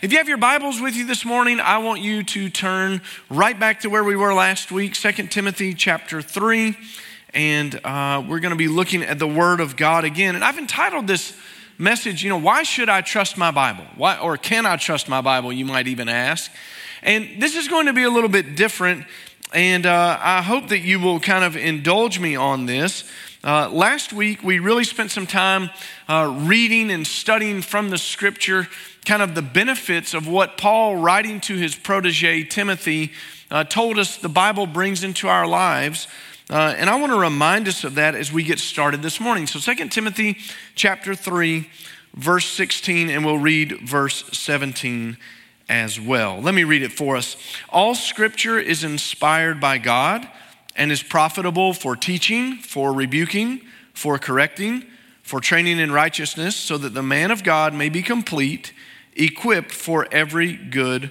If you have your Bibles with you this morning, I want you to turn right back to where we were last week, 2 Timothy chapter 3. And uh, we're going to be looking at the Word of God again. And I've entitled this message, you know, why should I trust my Bible? Why, or can I trust my Bible, you might even ask. And this is going to be a little bit different. And uh, I hope that you will kind of indulge me on this. Uh, last week, we really spent some time uh, reading and studying from the scripture kind of the benefits of what Paul, writing to his protege Timothy, uh, told us the Bible brings into our lives. Uh, and I want to remind us of that as we get started this morning. So 2 Timothy chapter 3, verse 16, and we'll read verse 17 as well. Let me read it for us. All scripture is inspired by God and is profitable for teaching, for rebuking, for correcting, for training in righteousness, so that the man of God may be complete equipped for every good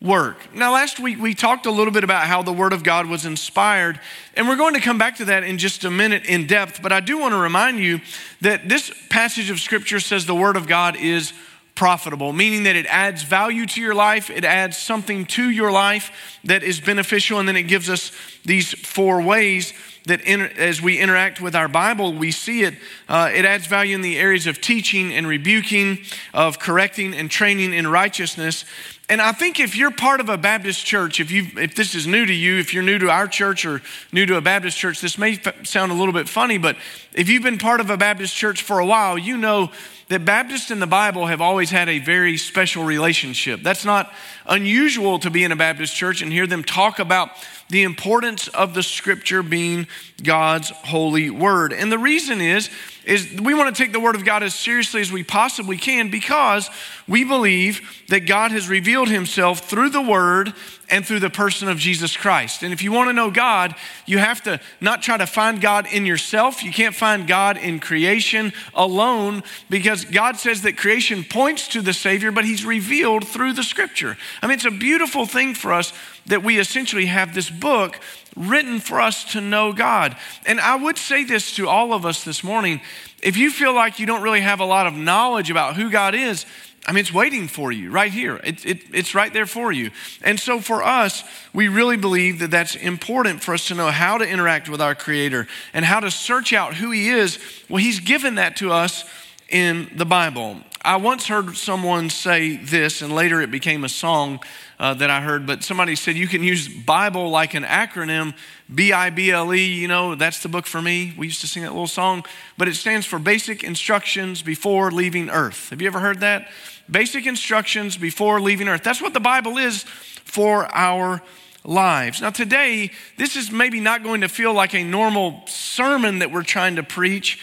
work. Now, last week we talked a little bit about how the Word of God was inspired, and we're going to come back to that in just a minute in depth. But I do want to remind you that this passage of Scripture says the Word of God is profitable, meaning that it adds value to your life, it adds something to your life that is beneficial, and then it gives us these four ways that as we interact with our Bible, we see it. Uh, it adds value in the areas of teaching and rebuking, of correcting and training in righteousness. And I think if you're part of a Baptist church, if you if this is new to you, if you're new to our church or new to a Baptist church, this may f- sound a little bit funny, but if you've been part of a Baptist church for a while, you know that Baptists in the Bible have always had a very special relationship. That's not unusual to be in a Baptist church and hear them talk about the importance of the scripture being God's holy word. And the reason is is we want to take the word of God as seriously as we possibly can because we believe that God has revealed himself through the word and through the person of Jesus Christ. And if you want to know God, you have to not try to find God in yourself. You can't find God in creation alone because God says that creation points to the Savior, but He's revealed through the Scripture. I mean, it's a beautiful thing for us that we essentially have this book written for us to know God. And I would say this to all of us this morning if you feel like you don't really have a lot of knowledge about who God is, I mean, it's waiting for you right here. It, it, it's right there for you. And so, for us, we really believe that that's important for us to know how to interact with our Creator and how to search out who He is. Well, He's given that to us in the Bible. I once heard someone say this, and later it became a song uh, that I heard, but somebody said you can use Bible like an acronym, B I B L E, you know, that's the book for me. We used to sing that little song, but it stands for Basic Instructions Before Leaving Earth. Have you ever heard that? Basic Instructions Before Leaving Earth. That's what the Bible is for our lives. Now, today, this is maybe not going to feel like a normal sermon that we're trying to preach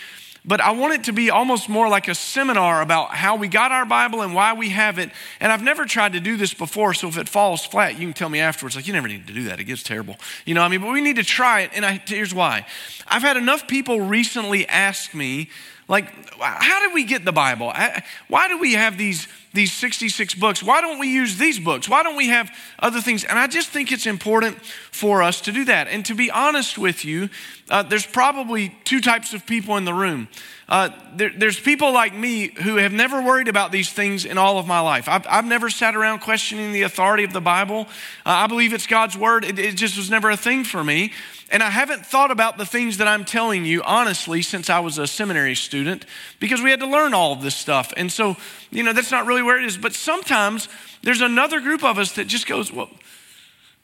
but I want it to be almost more like a seminar about how we got our Bible and why we have it. And I've never tried to do this before, so if it falls flat, you can tell me afterwards, like, you never need to do that. It gets terrible. You know, I mean, but we need to try it. And I, here's why I've had enough people recently ask me, like, how did we get the Bible? Why do we have these, these 66 books? Why don't we use these books? Why don't we have other things? And I just think it's important for us to do that. And to be honest with you, uh, there's probably two types of people in the room. Uh, there, there's people like me who have never worried about these things in all of my life. I've, I've never sat around questioning the authority of the Bible. Uh, I believe it's God's word. It, it just was never a thing for me. And I haven't thought about the things that I'm telling you, honestly, since I was a seminary student, because we had to learn all of this stuff. And so, you know, that's not really where it is. But sometimes there's another group of us that just goes, well,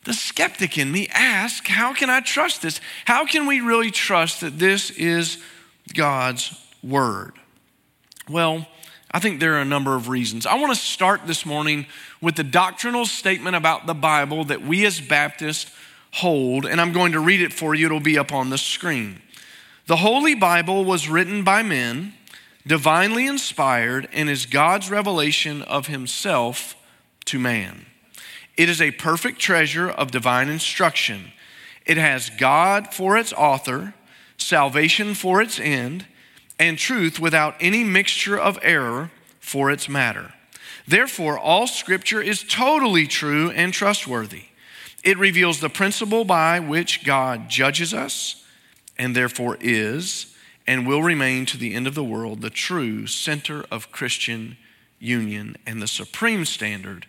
the skeptic in me asks, how can I trust this? How can we really trust that this is God's word? Well, I think there are a number of reasons. I want to start this morning with the doctrinal statement about the Bible that we as Baptists hold, and I'm going to read it for you. It'll be up on the screen. The Holy Bible was written by men, divinely inspired, and is God's revelation of Himself to man. It is a perfect treasure of divine instruction. It has God for its author, salvation for its end, and truth without any mixture of error for its matter. Therefore, all scripture is totally true and trustworthy. It reveals the principle by which God judges us and therefore is and will remain to the end of the world the true center of Christian union and the supreme standard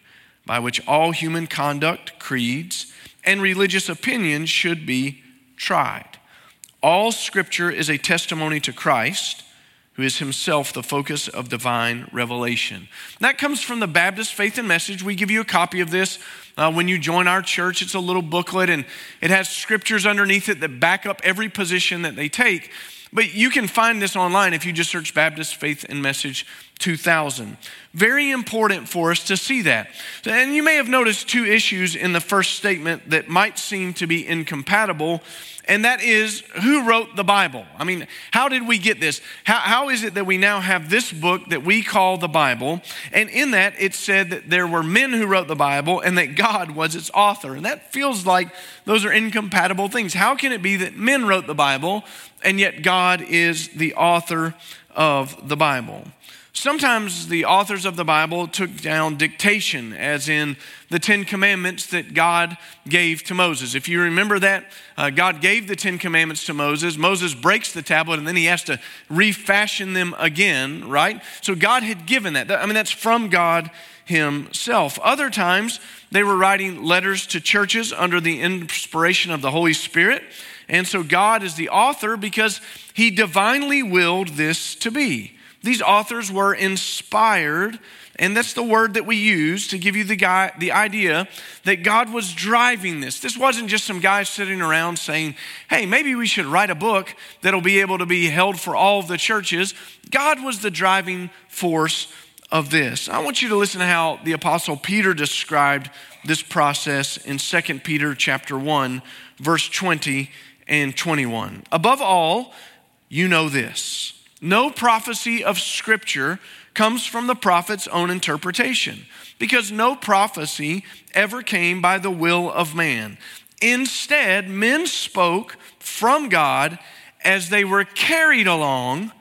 by which all human conduct, creeds, and religious opinions should be tried. All scripture is a testimony to Christ, who is himself the focus of divine revelation. That comes from the Baptist Faith and Message. We give you a copy of this uh, when you join our church. It's a little booklet and it has scriptures underneath it that back up every position that they take. But you can find this online if you just search Baptist Faith and Message 2000. Very important for us to see that. And you may have noticed two issues in the first statement that might seem to be incompatible, and that is who wrote the Bible? I mean, how did we get this? How, how is it that we now have this book that we call the Bible? And in that, it said that there were men who wrote the Bible and that God was its author. And that feels like those are incompatible things. How can it be that men wrote the Bible and yet God is the author of the Bible? Sometimes the authors of the Bible took down dictation, as in the Ten Commandments that God gave to Moses. If you remember that, uh, God gave the Ten Commandments to Moses. Moses breaks the tablet and then he has to refashion them again, right? So God had given that. I mean, that's from God Himself. Other times, they were writing letters to churches under the inspiration of the Holy Spirit. And so God is the author because He divinely willed this to be. These authors were inspired, and that's the word that we use to give you the, guy, the idea that God was driving this. This wasn't just some guy sitting around saying, hey, maybe we should write a book that'll be able to be held for all of the churches. God was the driving force of this. I want you to listen to how the apostle Peter described this process in 2 Peter chapter 1 verse 20 and 21. Above all, you know this no prophecy of Scripture comes from the prophet's own interpretation, because no prophecy ever came by the will of man. Instead, men spoke from God as they were carried along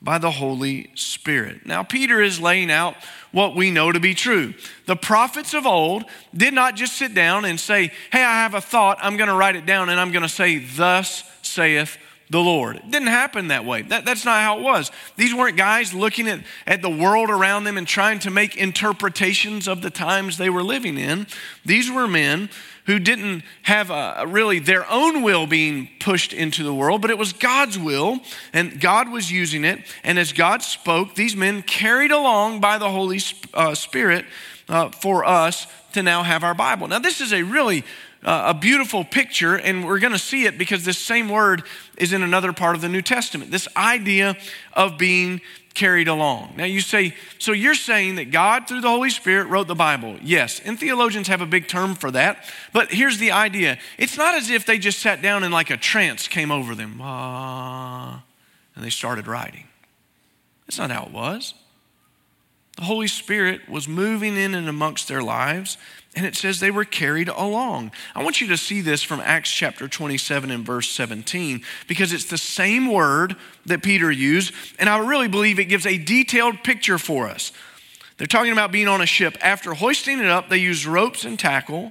by the Holy Spirit. Now, Peter is laying out what we know to be true. The prophets of old did not just sit down and say, Hey, I have a thought, I'm going to write it down, and I'm going to say, Thus saith the Lord. It didn't happen that way. That, that's not how it was. These weren't guys looking at, at the world around them and trying to make interpretations of the times they were living in. These were men who didn't have a, really their own will being pushed into the world, but it was God's will, and God was using it. And as God spoke, these men carried along by the Holy uh, Spirit uh, for us to now have our Bible. Now, this is a really a beautiful picture, and we're going to see it because this same word is in another part of the New Testament. This idea of being carried along. Now, you say, so you're saying that God, through the Holy Spirit, wrote the Bible. Yes, and theologians have a big term for that. But here's the idea it's not as if they just sat down and like a trance came over them, uh, and they started writing. That's not how it was. The Holy Spirit was moving in and amongst their lives, and it says they were carried along. I want you to see this from Acts chapter 27 and verse 17 because it's the same word that Peter used, and I really believe it gives a detailed picture for us. They're talking about being on a ship. After hoisting it up, they used ropes and tackle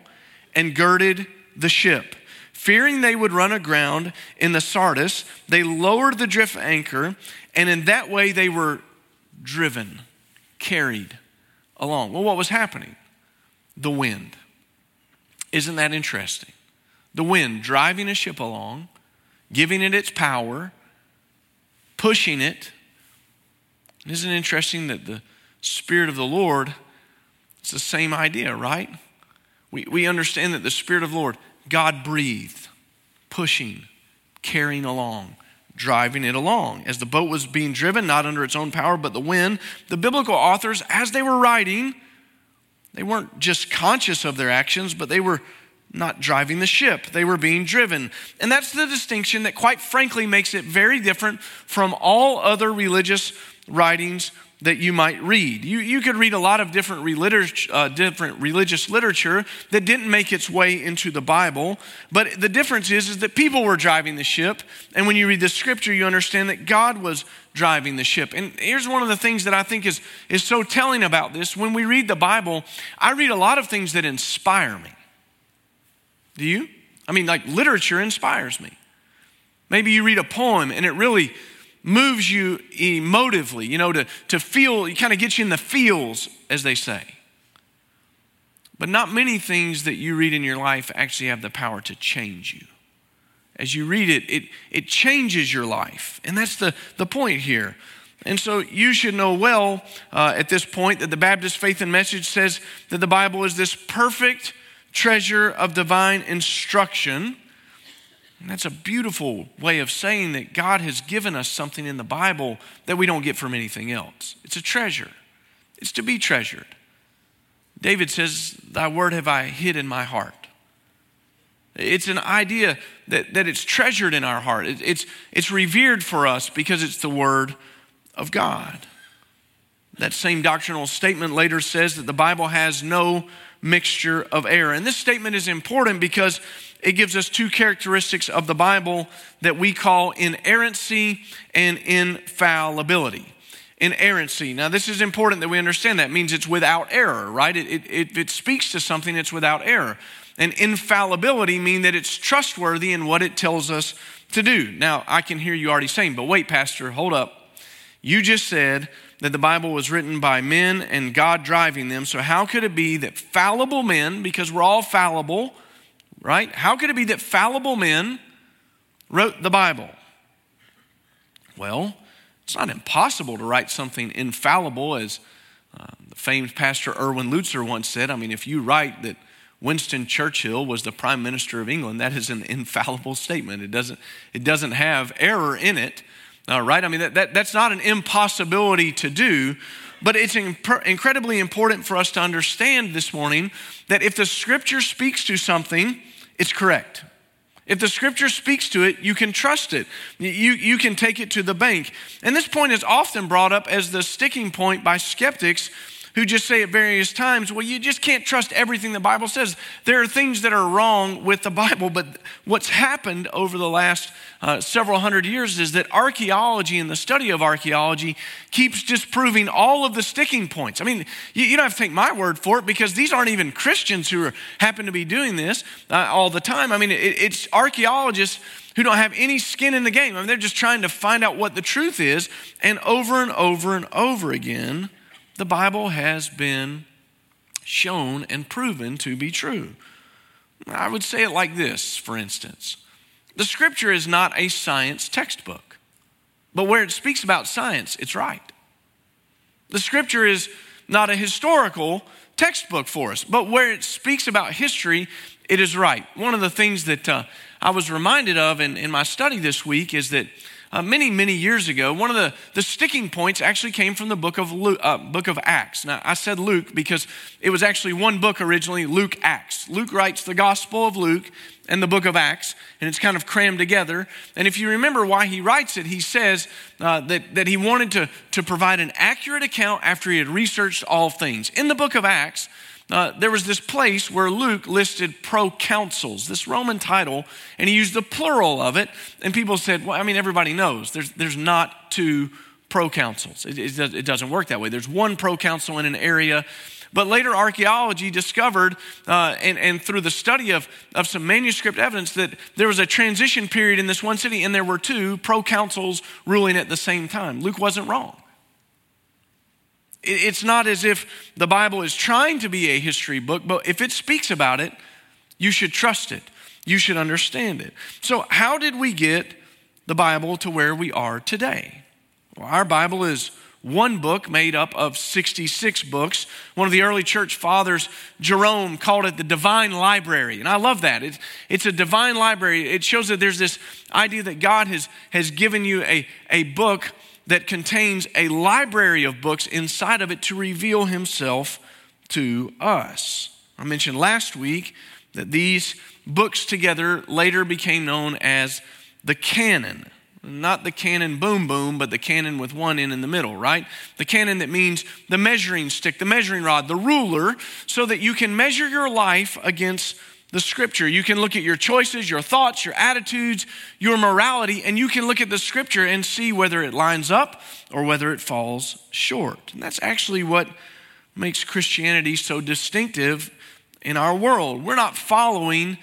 and girded the ship. Fearing they would run aground in the Syrtis, they lowered the drift anchor, and in that way they were driven carried along. Well, what was happening? The wind. Isn't that interesting? The wind driving a ship along, giving it its power, pushing it. Isn't it interesting that the Spirit of the Lord, it's the same idea, right? We, we understand that the Spirit of the Lord, God breathed, pushing, carrying along driving it along. As the boat was being driven, not under its own power, but the wind, the biblical authors, as they were writing, they weren't just conscious of their actions, but they were not driving the ship. They were being driven. And that's the distinction that, quite frankly, makes it very different from all other religious writings that you might read. You, you could read a lot of different, religious, uh, different religious literature that didn't make its way into the Bible, but the difference is, is that people were driving the ship, and when you read the scripture, you understand that God was driving the ship. And here's one of the things that I think is, is so telling about this. When we read the Bible, I read a lot of things that inspire me. Do you? I mean, like literature inspires me. Maybe you read a poem and it really moves you emotively, you know, to, to feel, it kind of gets you in the feels, as they say. But not many things that you read in your life actually have the power to change you. As you read it, it, it changes your life. And that's the, the point here. And so you should know well uh, at this point that the Baptist Faith and Message says that the Bible is this perfect treasure of divine instruction. And that's a beautiful way of saying that God has given us something in the Bible that we don't get from anything else. It's a treasure, it's to be treasured. David says, Thy word have I hid in my heart. It's an idea that, that it's treasured in our heart. It, it's, it's revered for us because it's the word of God. That same doctrinal statement later says that the Bible has no mixture of error. And this statement is important because it gives us two characteristics of the Bible that we call inerrancy and infallibility. Inerrancy. Now, this is important that we understand that. It means it's without error, right? It, it, it speaks to something that's without error. And infallibility mean that it's trustworthy in what it tells us to do. Now, I can hear you already saying, but wait, Pastor, hold up. You just said that the Bible was written by men and God driving them. So, how could it be that fallible men, because we're all fallible, right? How could it be that fallible men wrote the Bible? Well, it's not impossible to write something infallible, as uh, the famed pastor Erwin Lutzer once said. I mean, if you write that Winston Churchill was the prime minister of England, that is an infallible statement. It doesn't, it doesn't have error in it. All right, I mean, that, that, that's not an impossibility to do, but it's imp- incredibly important for us to understand this morning that if the scripture speaks to something, it's correct. If the scripture speaks to it, you can trust it. You, you can take it to the bank. And this point is often brought up as the sticking point by skeptics who just say at various times, well, you just can't trust everything the Bible says. There are things that are wrong with the Bible, but what's happened over the last uh, several hundred years is that archaeology and the study of archaeology keeps disproving all of the sticking points. I mean, you, you don't have to take my word for it because these aren't even Christians who are, happen to be doing this uh, all the time. I mean, it, it's archaeologists who don't have any skin in the game. I mean, they're just trying to find out what the truth is, and over and over and over again, the Bible has been shown and proven to be true. I would say it like this, for instance the scripture is not a science textbook, but where it speaks about science, it's right. The scripture is not a historical textbook for us, but where it speaks about history, it is right. One of the things that uh, I was reminded of in, in my study this week is that uh, many, many years ago, one of the, the sticking points actually came from the book of, Luke, uh, book of Acts. Now, I said Luke because it was actually one book originally, Luke Acts. Luke writes the Gospel of Luke and the book of Acts, and it's kind of crammed together. And if you remember why he writes it, he says uh, that, that he wanted to, to provide an accurate account after he had researched all things. In the book of Acts, uh, there was this place where Luke listed proconsuls, this Roman title, and he used the plural of it. And people said, well, I mean, everybody knows there's, there's not two proconsuls. It, it, it doesn't work that way. There's one proconsul in an area. But later, archaeology discovered, uh, and, and through the study of, of some manuscript evidence, that there was a transition period in this one city, and there were two proconsuls ruling at the same time. Luke wasn't wrong. It's not as if the Bible is trying to be a history book, but if it speaks about it, you should trust it. You should understand it. So, how did we get the Bible to where we are today? Well, our Bible is one book made up of 66 books. One of the early church fathers, Jerome, called it the divine library. And I love that. It's, it's a divine library. It shows that there's this idea that God has, has given you a, a book that contains a library of books inside of it to reveal himself to us. I mentioned last week that these books together later became known as the canon. Not the cannon boom boom, but the canon with one in in the middle, right? The canon that means the measuring stick, the measuring rod, the ruler, so that you can measure your life against the scripture. You can look at your choices, your thoughts, your attitudes, your morality, and you can look at the scripture and see whether it lines up or whether it falls short. And that's actually what makes Christianity so distinctive in our world. We're not following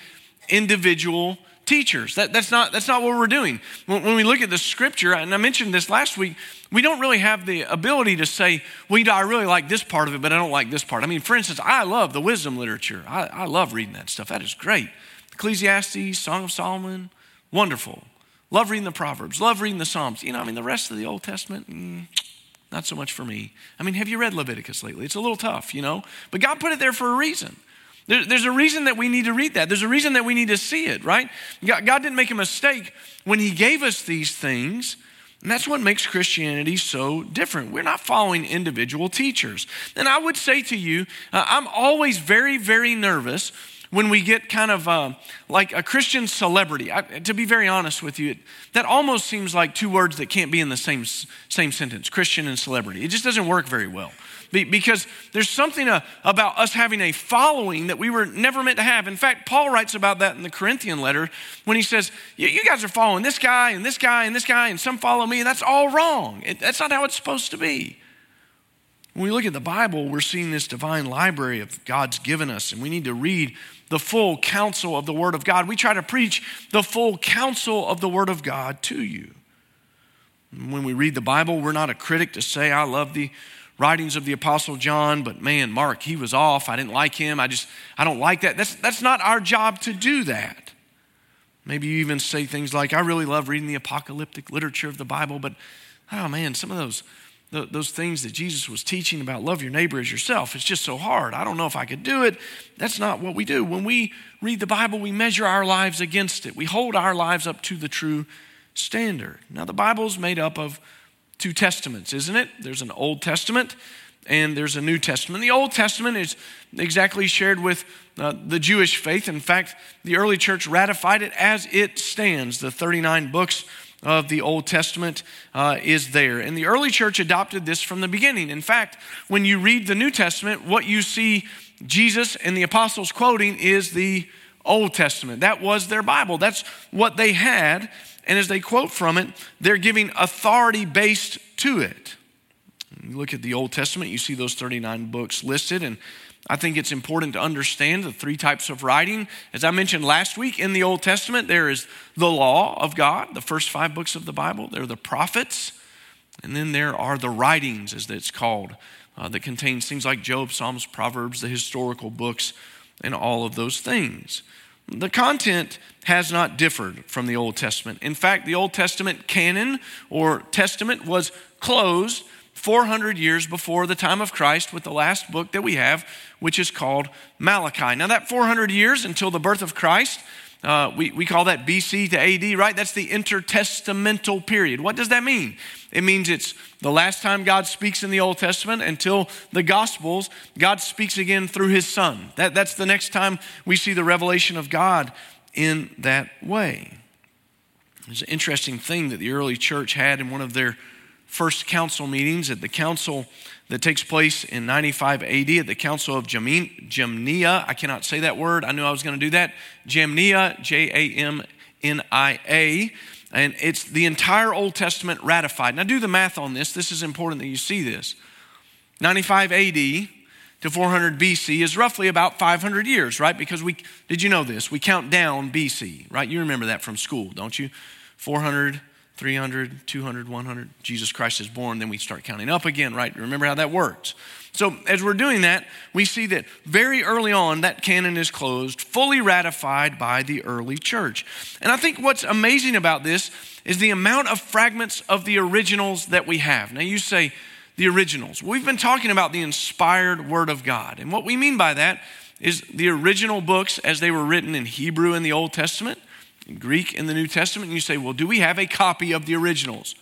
individual teachers. That, that's, not, that's not what we're doing. When, when, we look at the scripture, and I mentioned this last week, we don't really have the ability to say, well, you know, I really like this part of it, but I don't like this part. I mean, for instance, I love the wisdom literature. I, I love reading that stuff. That is great. Ecclesiastes, Song of Solomon, wonderful. Love reading the Proverbs, love reading the Psalms. You know, I mean, the rest of the Old Testament, mm, not so much for me. I mean, have you read Leviticus lately? It's a little tough, you know, but God put it there for a reason. There, there's a reason that we need to read that. There's a reason that we need to see it, right? God, didn't make a mistake when He gave us these things. And that's what makes Christianity so different. We're not following individual teachers. And I would say to you, uh, I'm always very, very nervous when we get kind of uh, like a Christian celebrity. I, to be very honest with you, that almost seems like two words that can't be in the same, same sentence Christian and celebrity. It just doesn't work very well because there's something uh, about us having a following that we were never meant to have. In fact, Paul writes about that in the Corinthian letter when he says, You guys are following this guy and this guy and this guy, and some follow me, and that's all wrong. That's not how it's supposed to be. When we look at the Bible, we're seeing this divine library of God's given us, and we need to read the full counsel of the Word of God. We try to preach the full counsel of the Word of God to you. When we read the Bible, we're not a critic to say, I love the writings of the apostle john but man mark he was off. I didn't like him. I just i don't like that. That's, that's not our job to do that. Maybe you even say things like i really love reading the apocalyptic literature of the bible but oh man some of those those things that jesus was teaching about love your neighbor as yourself it's just so hard. I don't know if i could do it. That's not what we do. When we read the bible we measure our lives against it. We hold our lives up to the true standard. Now the bible is made up of two testaments, isn't it? There's an Old Testament and there's a New Testament. The Old Testament is exactly shared with uh, the Jewish faith. In fact, the early church ratified it as it stands. The 39 books of the Old Testament uh, is there. And the early church adopted this from the beginning. In fact, when you read the New Testament, what you see Jesus and the apostles quoting is the Old Testament. That was their Bible, that's what they had. And as they quote from it, they're giving authority based to it. You look at the Old Testament, you see those 39 books listed, and I think it's important to understand the three types of writing. As I mentioned last week, in the Old Testament, there is the law of God, the first five books of the Bible, there are the prophets, and then there are the writings, as it's called, uh, that contains things like Job, Psalms, Proverbs, the historical books, and all of those things. The content has not differed from the Old Testament. In fact, the Old Testament canon or testament was closed 400 years before the time of Christ with the last book that we have, which is called Malachi. Now, that 400 years until the birth of Christ, uh, we, we call that BC to AD, right? That's the intertestamental period. What does that mean? It means it's the last time God speaks in the Old Testament until the Gospels, God speaks again through his Son. That, that's the next time we see the revelation of God in that way. There's an interesting thing that the early church had in one of their first council meetings at the council that takes place in 95 AD at the Council of Jamnia. I cannot say that word. I knew I was going to do that. Jamnia, J A M N I A. And it's the entire Old Testament ratified. Now, do the math on this. This is important that you see this. 95 AD to 400 BC is roughly about 500 years, right? Because we, did you know this? We count down BC, right? You remember that from school, don't you? 400, 300, 200, 100, Jesus Christ is born, then we start counting up again, right? Remember how that works. So, as we're doing that, we see that very early on, that canon is closed, fully ratified by the early church. And I think what's amazing about this is the amount of fragments of the originals that we have. Now, you say, the originals. We've been talking about the inspired Word of God. And what we mean by that is the original books as they were written in Hebrew in the Old Testament Greek in the New Testament, and you say, well, do we have a copy of the originals?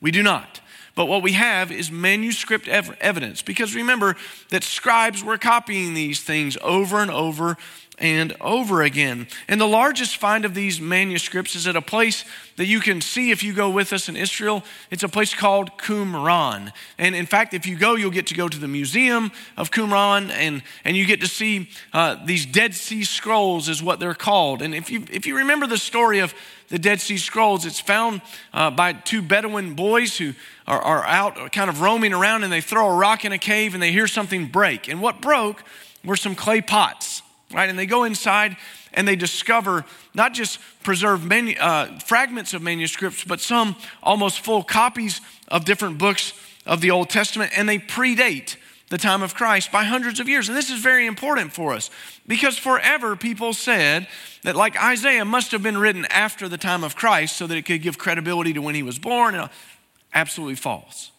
We do not. But what we have is manuscript ev- evidence because remember that scribes were copying these things over and over and over again. And the largest find of these manuscripts is at a place that you can see if you go with us in Israel. It's a place called Qumran. And in fact, if you go, you'll get to go to the Museum of Qumran and, and you get to see uh, these Dead Sea Scrolls, is what they're called. And if you, if you remember the story of the Dead Sea Scrolls, it's found uh, by two Bedouin boys who are, are out kind of roaming around and they throw a rock in a cave and they hear something break. And what broke were some clay pots right? And they go inside and they discover not just preserved manu- uh, fragments of manuscripts, but some almost full copies of different books of the Old Testament, and they predate the time of Christ by hundreds of years. And this is very important for us because forever people said that, like Isaiah, must have been written after the time of Christ so that it could give credibility to when he was born. And absolutely false.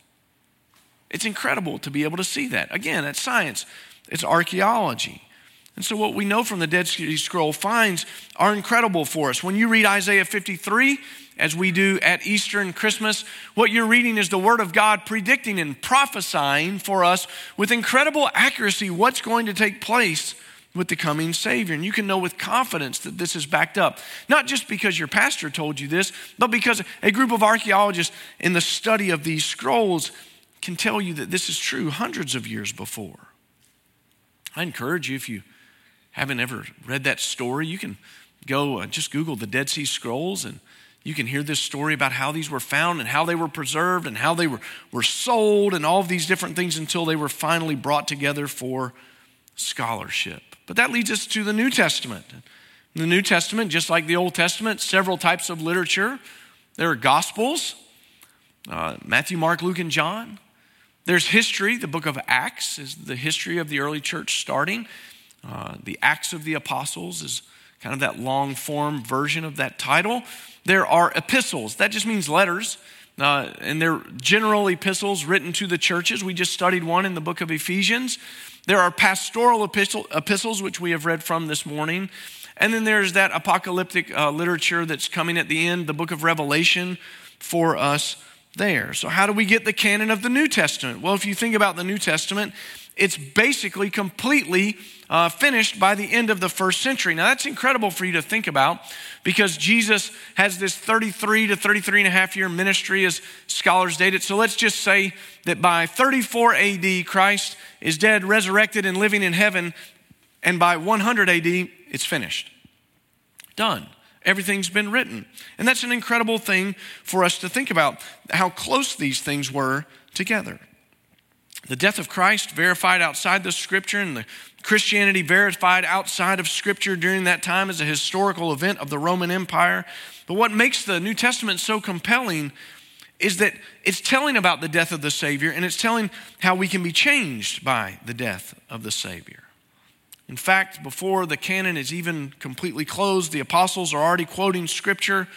It's incredible to be able to see that. Again, it's science, it's archaeology. And so, what we know from the Dead Sea Scroll finds are incredible for us. When you read Isaiah 53, as we do at Easter and Christmas, what you're reading is the Word of God predicting and prophesying for us with incredible accuracy what's going to take place with the coming Savior. And you can know with confidence that this is backed up, not just because your pastor told you this, but because a group of archaeologists in the study of these scrolls can tell you that this is true hundreds of years before. I encourage you, if you haven't ever read that story, you can go uh, just Google the Dead Sea Scrolls and you can hear this story about how these were found and how they were preserved and how they were, were sold and all of these different things until they were finally brought together for scholarship. But that leads us to the New Testament. In the New Testament, just like the Old Testament, several types of literature. There are Gospels uh, Matthew, Mark, Luke, and John. There's history. The book of Acts is the history of the early church starting. Uh, the Acts of the Apostles is kind of that long form version of that title. There are epistles, that just means letters. Uh, and they're general epistles written to the churches. We just studied one in the book of Ephesians. There are pastoral epistle, epistles, which we have read from this morning. And then there's that apocalyptic uh, literature that's coming at the end, the book of Revelation for us there. So, how do we get the canon of the New Testament? Well, if you think about the New Testament, it's basically completely uh, finished by the end of the first century. Now, that's incredible for you to think about because Jesus has this 33 to 33 and a half year ministry, as scholars date it. So, let's just say that by 34 AD, Christ is dead, resurrected, and living in heaven. And by 100 AD, it's finished. Done. Everything's been written. And that's an incredible thing for us to think about how close these things were together. The death of Christ verified outside the scripture and the Christianity verified outside of scripture during that time as a historical event of the Roman Empire. But what makes the New Testament so compelling is that it's telling about the death of the Savior and it's telling how we can be changed by the death of the Savior. In fact, before the canon is even completely closed, the apostles are already quoting scripture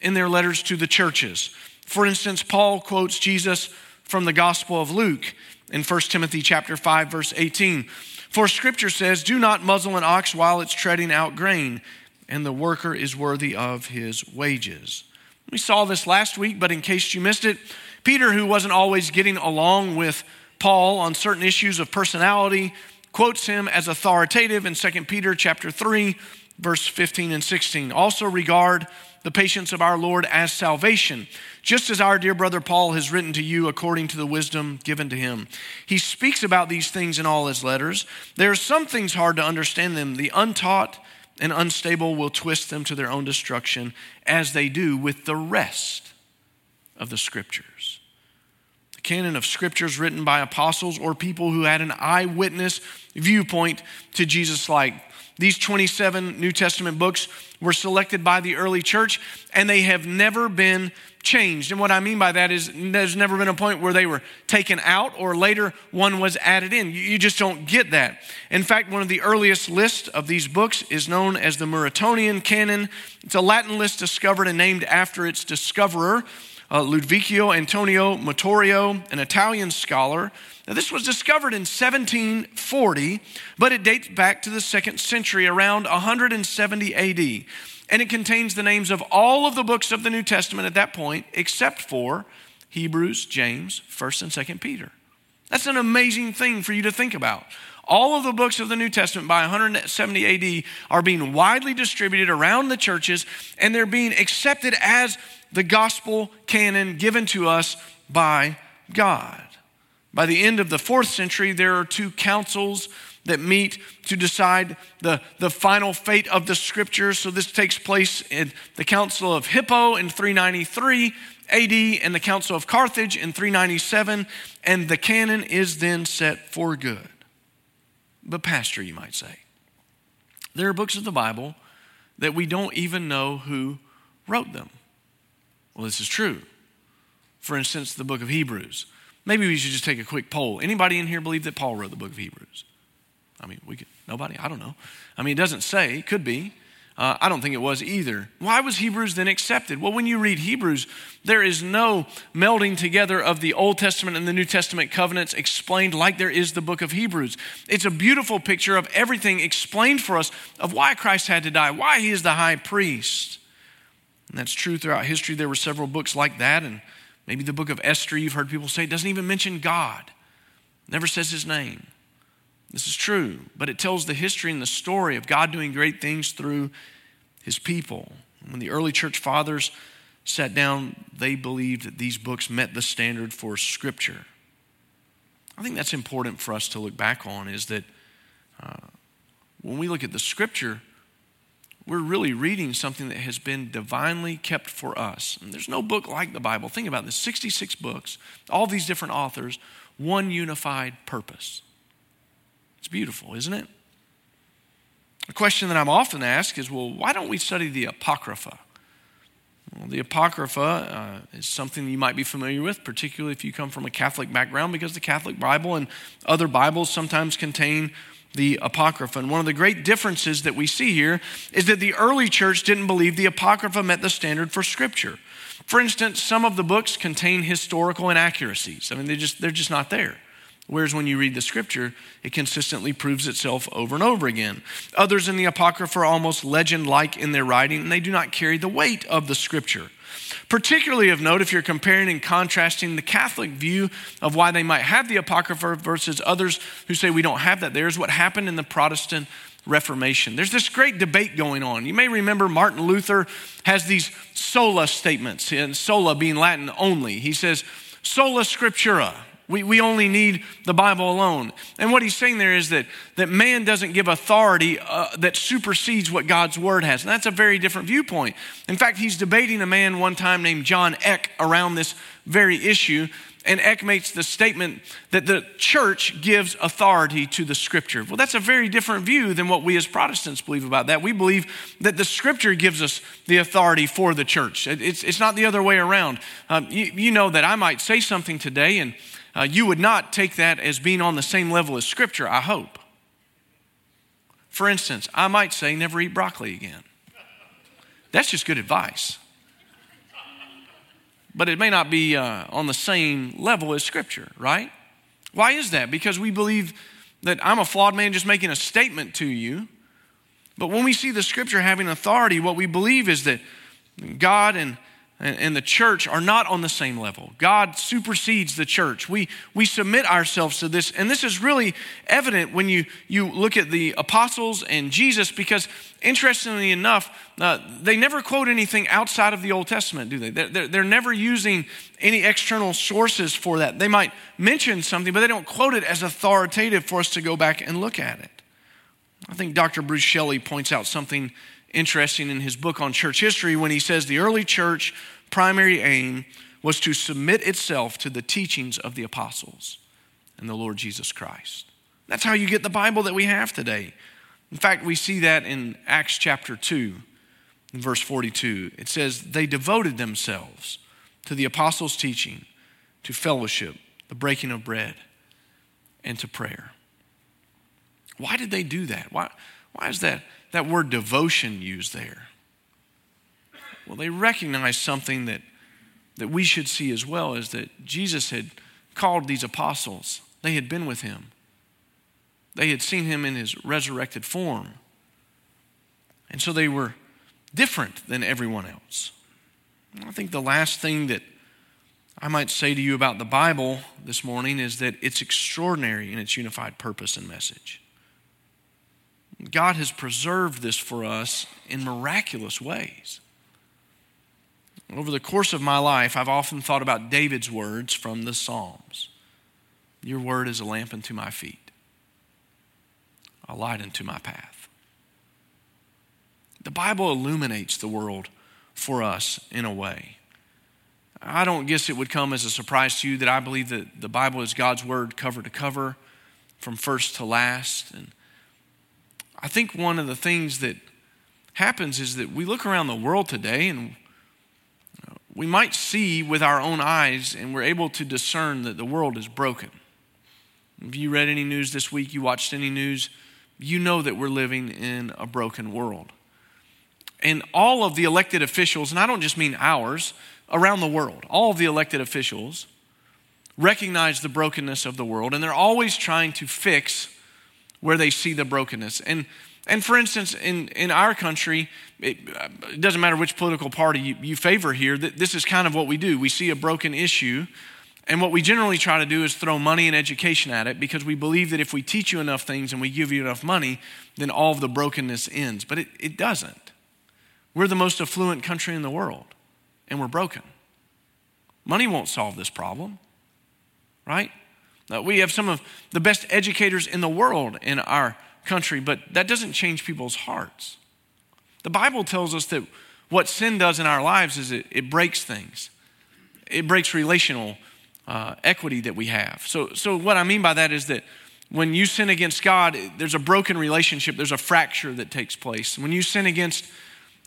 in their letters to the churches. For instance, Paul quotes Jesus from the Gospel of Luke in 1 Timothy chapter 5 verse 18. For scripture says, "Do not muzzle an ox while it's treading out grain, and the worker is worthy of his wages." We saw this last week, but in case you missed it, Peter, who wasn't always getting along with Paul on certain issues of personality, quotes him as authoritative in 2 Peter chapter 3, verse 15 and 16. Also regard the patience of our Lord as salvation, just as our dear brother Paul has written to you according to the wisdom given to him. He speaks about these things in all his letters. There are some things hard to understand them. The untaught and unstable will twist them to their own destruction, as they do with the rest of the scriptures. The canon of scriptures written by apostles or people who had an eyewitness viewpoint to Jesus' life. These 27 New Testament books were selected by the early church, and they have never been changed. And what I mean by that is there's never been a point where they were taken out or later one was added in. You just don't get that. In fact, one of the earliest lists of these books is known as the Muratorian Canon. It's a Latin list discovered and named after its discoverer, uh, Antonio Muratori, an Italian scholar. Now, this was discovered in 1740, but it dates back to the second century, around 170 AD. And it contains the names of all of the books of the New Testament at that point, except for Hebrews, James, 1st and 2nd Peter. That's an amazing thing for you to think about. All of the books of the New Testament by 170 AD are being widely distributed around the churches, and they're being accepted as the gospel canon given to us by God. By the end of the fourth century, there are two councils that meet to decide the, the final fate of the scriptures. So this takes place in the Council of Hippo in 393 AD and the Council of Carthage in 397, and the canon is then set for good. But, Pastor, you might say, There are books of the Bible that we don't even know who wrote them. Well, this is true. For instance, the book of Hebrews. Maybe we should just take a quick poll. Anybody in here believe that Paul wrote the book of Hebrews? I mean, we could, nobody? I don't know. I mean, it doesn't say, it could be. Uh, I don't think it was either. Why was Hebrews then accepted? Well, when you read Hebrews, there is no melding together of the Old Testament and the New Testament covenants explained like there is the book of Hebrews. It's a beautiful picture of everything explained for us of why Christ had to die, why he is the high priest. And that's true throughout history. There were several books like that, and maybe the book of Esther, you've heard people say, doesn't even mention God, never says his name. This is true, but it tells the history and the story of God doing great things through his people. When the early church fathers sat down, they believed that these books met the standard for scripture. I think that's important for us to look back on is that uh, when we look at the scripture, we're really reading something that has been divinely kept for us. And there's no book like the Bible. Think about this 66 books, all these different authors, one unified purpose. It's beautiful, isn't it? A question that I'm often asked is well, why don't we study the Apocrypha? Well, the Apocrypha uh, is something you might be familiar with, particularly if you come from a Catholic background, because the Catholic Bible and other Bibles sometimes contain the Apocrypha. And one of the great differences that we see here is that the early church didn't believe the Apocrypha met the standard for Scripture. For instance, some of the books contain historical inaccuracies. I mean, they just, they're just not there. Whereas when you read the scripture, it consistently proves itself over and over again. Others in the Apocrypha are almost legend like in their writing, and they do not carry the weight of the scripture. Particularly of note, if you're comparing and contrasting the Catholic view of why they might have the Apocrypha versus others who say we don't have that, there's what happened in the Protestant Reformation. There's this great debate going on. You may remember Martin Luther has these sola statements, and sola being Latin only. He says, sola scriptura we, we only need the Bible alone. And what he's saying there is that, that man doesn't give authority uh, that supersedes what God's word has. And that's a very different viewpoint. In fact, he's debating a man one time named John Eck around this very issue. And Eck makes the statement that the church gives authority to the scripture. Well, that's a very different view than what we as Protestants believe about that. We believe that the scripture gives us the authority for the church, it's, it's not the other way around. Um, you, you know that I might say something today and uh, you would not take that as being on the same level as Scripture, I hope. For instance, I might say, never eat broccoli again. That's just good advice. But it may not be uh, on the same level as Scripture, right? Why is that? Because we believe that I'm a flawed man just making a statement to you. But when we see the Scripture having authority, what we believe is that God and and, the church are not on the same level. God supersedes the church. We, we submit ourselves to this. And this is really evident when you, you look at the apostles and Jesus, because interestingly enough, uh, they never quote anything outside of the Old Testament, do they? They're, they're never using any external sources for that. They might mention something, but they don't quote it as authoritative for us to go back and look at it. I think Dr. Bruce Shelley points out something interesting in his book on church history when he says the early church primary aim was to submit itself to the teachings of the apostles and the Lord Jesus Christ. That's how you get the Bible that we have today. In fact, we see that in Acts chapter 2, verse 42. It says, They devoted themselves to the apostles' teaching, to fellowship, the breaking of bread, and to prayer. Why did they do that? Why, why is that? That word devotion used there? Well, they recognized something that, that we should see as well is that Jesus had called these apostles, they had been with him, they had seen him in his resurrected form. And so they were different than everyone else. I think the last thing that I might say to you about the Bible this morning is that it's extraordinary in its unified purpose and message. God has preserved this for us in miraculous ways. Over the course of my life, I've often thought about David's words from the Psalms Your word is a lamp unto my feet, a light unto my path. The Bible illuminates the world for us in a way. I don't guess it would come as a surprise to you that I believe that the Bible is God's word cover to cover, from first to last. And I think one of the things that happens is that we look around the world today and we might see with our own eyes and we're able to discern that the world is broken. If you read any news this week, you watched any news, you know that we're living in a broken world. And all of the elected officials, and I don't just mean ours, around the world, all of the elected officials recognize the brokenness of the world, and they're always trying to fix where they see the brokenness. And, and for instance, in, in our country, it, it doesn't matter which political party you, you favor here, this is kind of what we do. We see a broken issue, and what we generally try to do is throw money and education at it because we believe that if we teach you enough things and we give you enough money, then all of the brokenness ends. But it, it doesn't. We're the most affluent country in the world, and we're broken. Money won't solve this problem, right? Uh, we have some of the best educators in the world in our country, but that doesn't change people's hearts. The Bible tells us that what sin does in our lives is it, it breaks things, it breaks relational uh, equity that we have. So, so, what I mean by that is that when you sin against God, there's a broken relationship, there's a fracture that takes place. When you sin against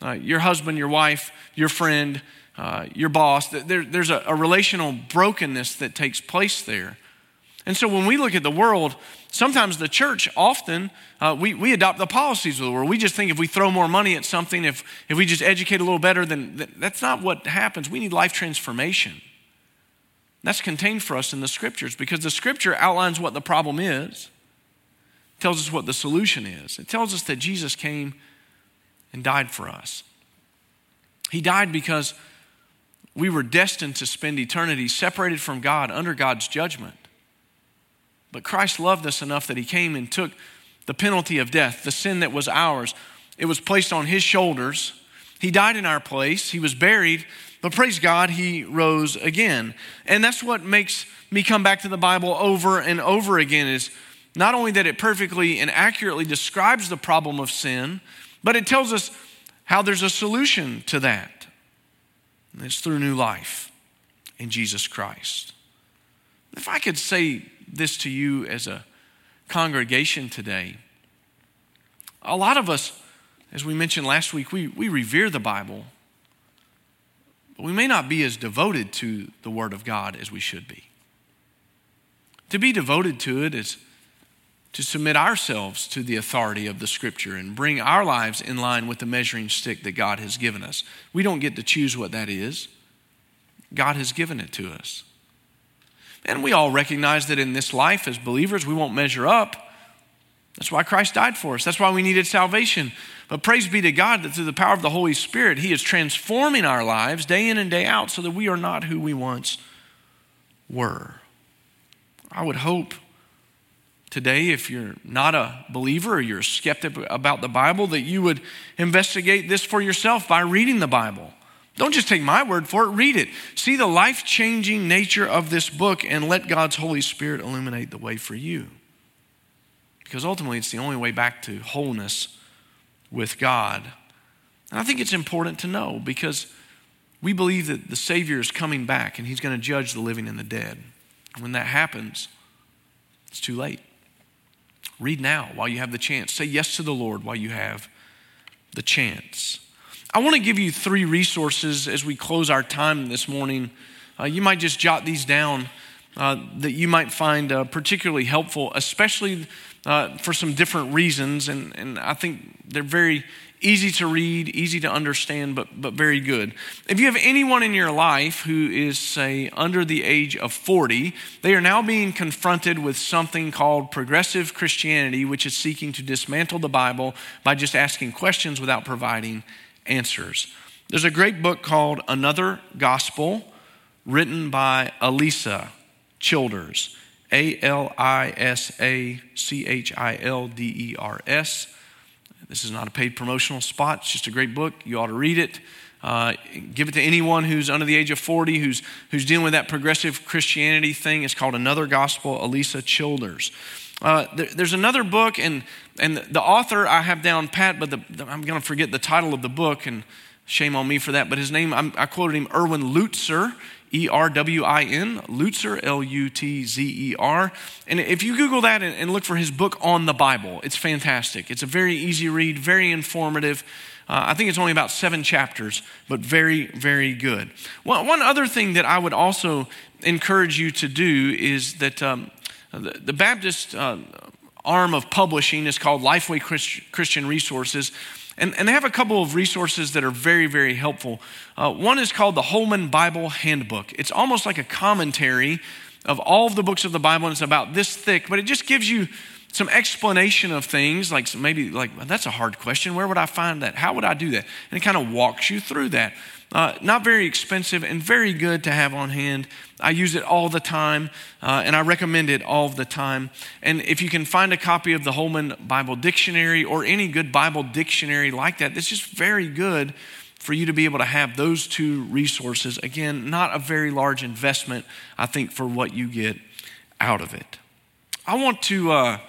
uh, your husband, your wife, your friend, uh, your boss, there, there's a, a relational brokenness that takes place there. And so when we look at the world, sometimes the church often uh, we, we adopt the policies of the world. We just think if we throw more money at something if, if we just educate a little better then that's not what happens. We need life transformation. That's contained for us in the scriptures because the scripture outlines what the problem is tells us what the solution is. It tells us that jesus came and died for us. He died because we were destined to spend eternity separated from god under god's judgment but Christ loved us enough that he came and took the penalty of death, the sin that was ours. It was placed on his shoulders. He died in our place. He was buried, but praise God, he rose again. And that's what makes me come back to the Bible over and over again is not only that it perfectly and accurately describes the problem of sin, but it tells us how there's a solution to that. And it's through new life in Jesus Christ. If I could say this to you as a congregation today. A lot of us, as we mentioned last week, we, we revere the Bible, but we may not be as devoted to the Word of God as we should be. To be devoted to it is to submit ourselves to the authority of the Scripture and bring our lives in line with the measuring stick that God has given us. We don't get to choose what that is, God has given it to us. And we all recognize that in this life as believers, we won't measure up. That's why Christ died for us. That's why we needed salvation. But praise be to God that through the power of the Holy Spirit, He is transforming our lives day in and day out so that we are not who we once were. I would hope today, if you're not a believer or you're a skeptic about the Bible, that you would investigate this for yourself by reading the Bible. Don't just take my word for it, read it. See the life changing nature of this book and let God's Holy Spirit illuminate the way for you. Because ultimately, it's the only way back to wholeness with God. And I think it's important to know because we believe that the Savior is coming back and He's going to judge the living and the dead. And When that happens, it's too late. Read now while you have the chance. Say yes to the Lord while you have the chance. I want to give you three resources as we close our time this morning. Uh, you might just jot these down uh, that you might find uh, particularly helpful, especially uh, for some different reasons. And, and I think they're very easy to read, easy to understand, but, but very good. If you have anyone in your life who is, say, under the age of 40, they are now being confronted with something called progressive Christianity, which is seeking to dismantle the Bible by just asking questions without providing answers. There's a great book called Another Gospel, written by Alisa Childers, A L I S A C H I L D E R S. This is not a paid promotional spot, it's just a great book. You ought to read it. Uh, give it to anyone who's under the age of 40 who's, who's dealing with that progressive Christianity thing. It's called Another Gospel, Alisa Childers. Uh, there, there's another book, and, and the author I have down pat, but the, the, I'm going to forget the title of the book, and shame on me for that. But his name, I'm, i quoted him, Erwin Lutzer, E R W I N, Lutzer, L U T Z E R. And if you Google that and, and, look for his book on the Bible, it's fantastic. It's a very easy read, very informative. Uh, I think it's only about seven chapters, but very, very good. Well, one other thing that I would also encourage you to do is that um, the, the, Baptist uh, arm of publishing is called Lifeway Christian Resources. And, and they have a couple of resources that are very, very helpful. Uh, one is called the Holman Bible Handbook. It's almost like a commentary of all of the books of the Bible, and it's about this thick, but it just gives you some explanation of things, like maybe like that's a hard question. Where would I find that? How would I do that? And it kind of walks you through that. Uh, not very expensive and very good to have on hand. I use it all the time, uh, and I recommend it all the time. And if you can find a copy of the Holman Bible Dictionary or any good Bible dictionary like that, it's just very good for you to be able to have those two resources. Again, not a very large investment, I think, for what you get out of it. I want to uh,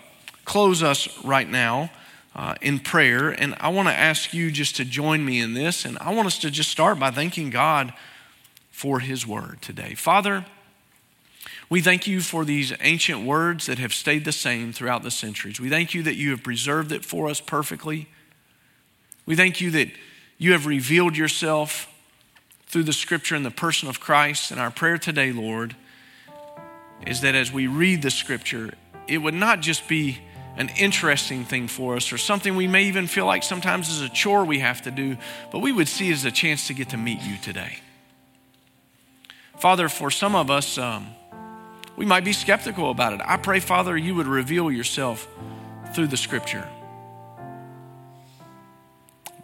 close us right now uh, in prayer. And I want to ask you just to join me in this. And I want us to just start by thanking God for His word today. Father, we thank you for these ancient words that have stayed the same throughout the centuries. We thank you that you have preserved it for us perfectly. We thank you that you have revealed yourself through the scripture in the person of Christ. And our prayer today, Lord, is that as we read the scripture, it would not just be an interesting thing for us or something we may even feel like sometimes is a chore we have to do, but we would see as a chance to get to meet you today. Father, for some of us, um, we might be skeptical about it. I pray, Father, you would reveal yourself through the scripture.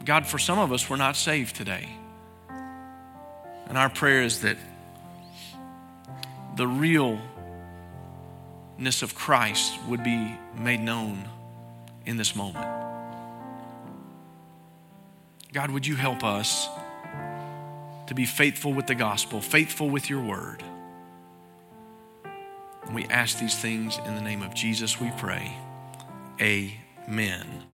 God, for some of us, we're not saved today. And our prayer is that the realness of Christ would be made known in this moment. God, would you help us to be faithful with the gospel, faithful with your word? And we ask these things in the name of Jesus, we pray. Amen.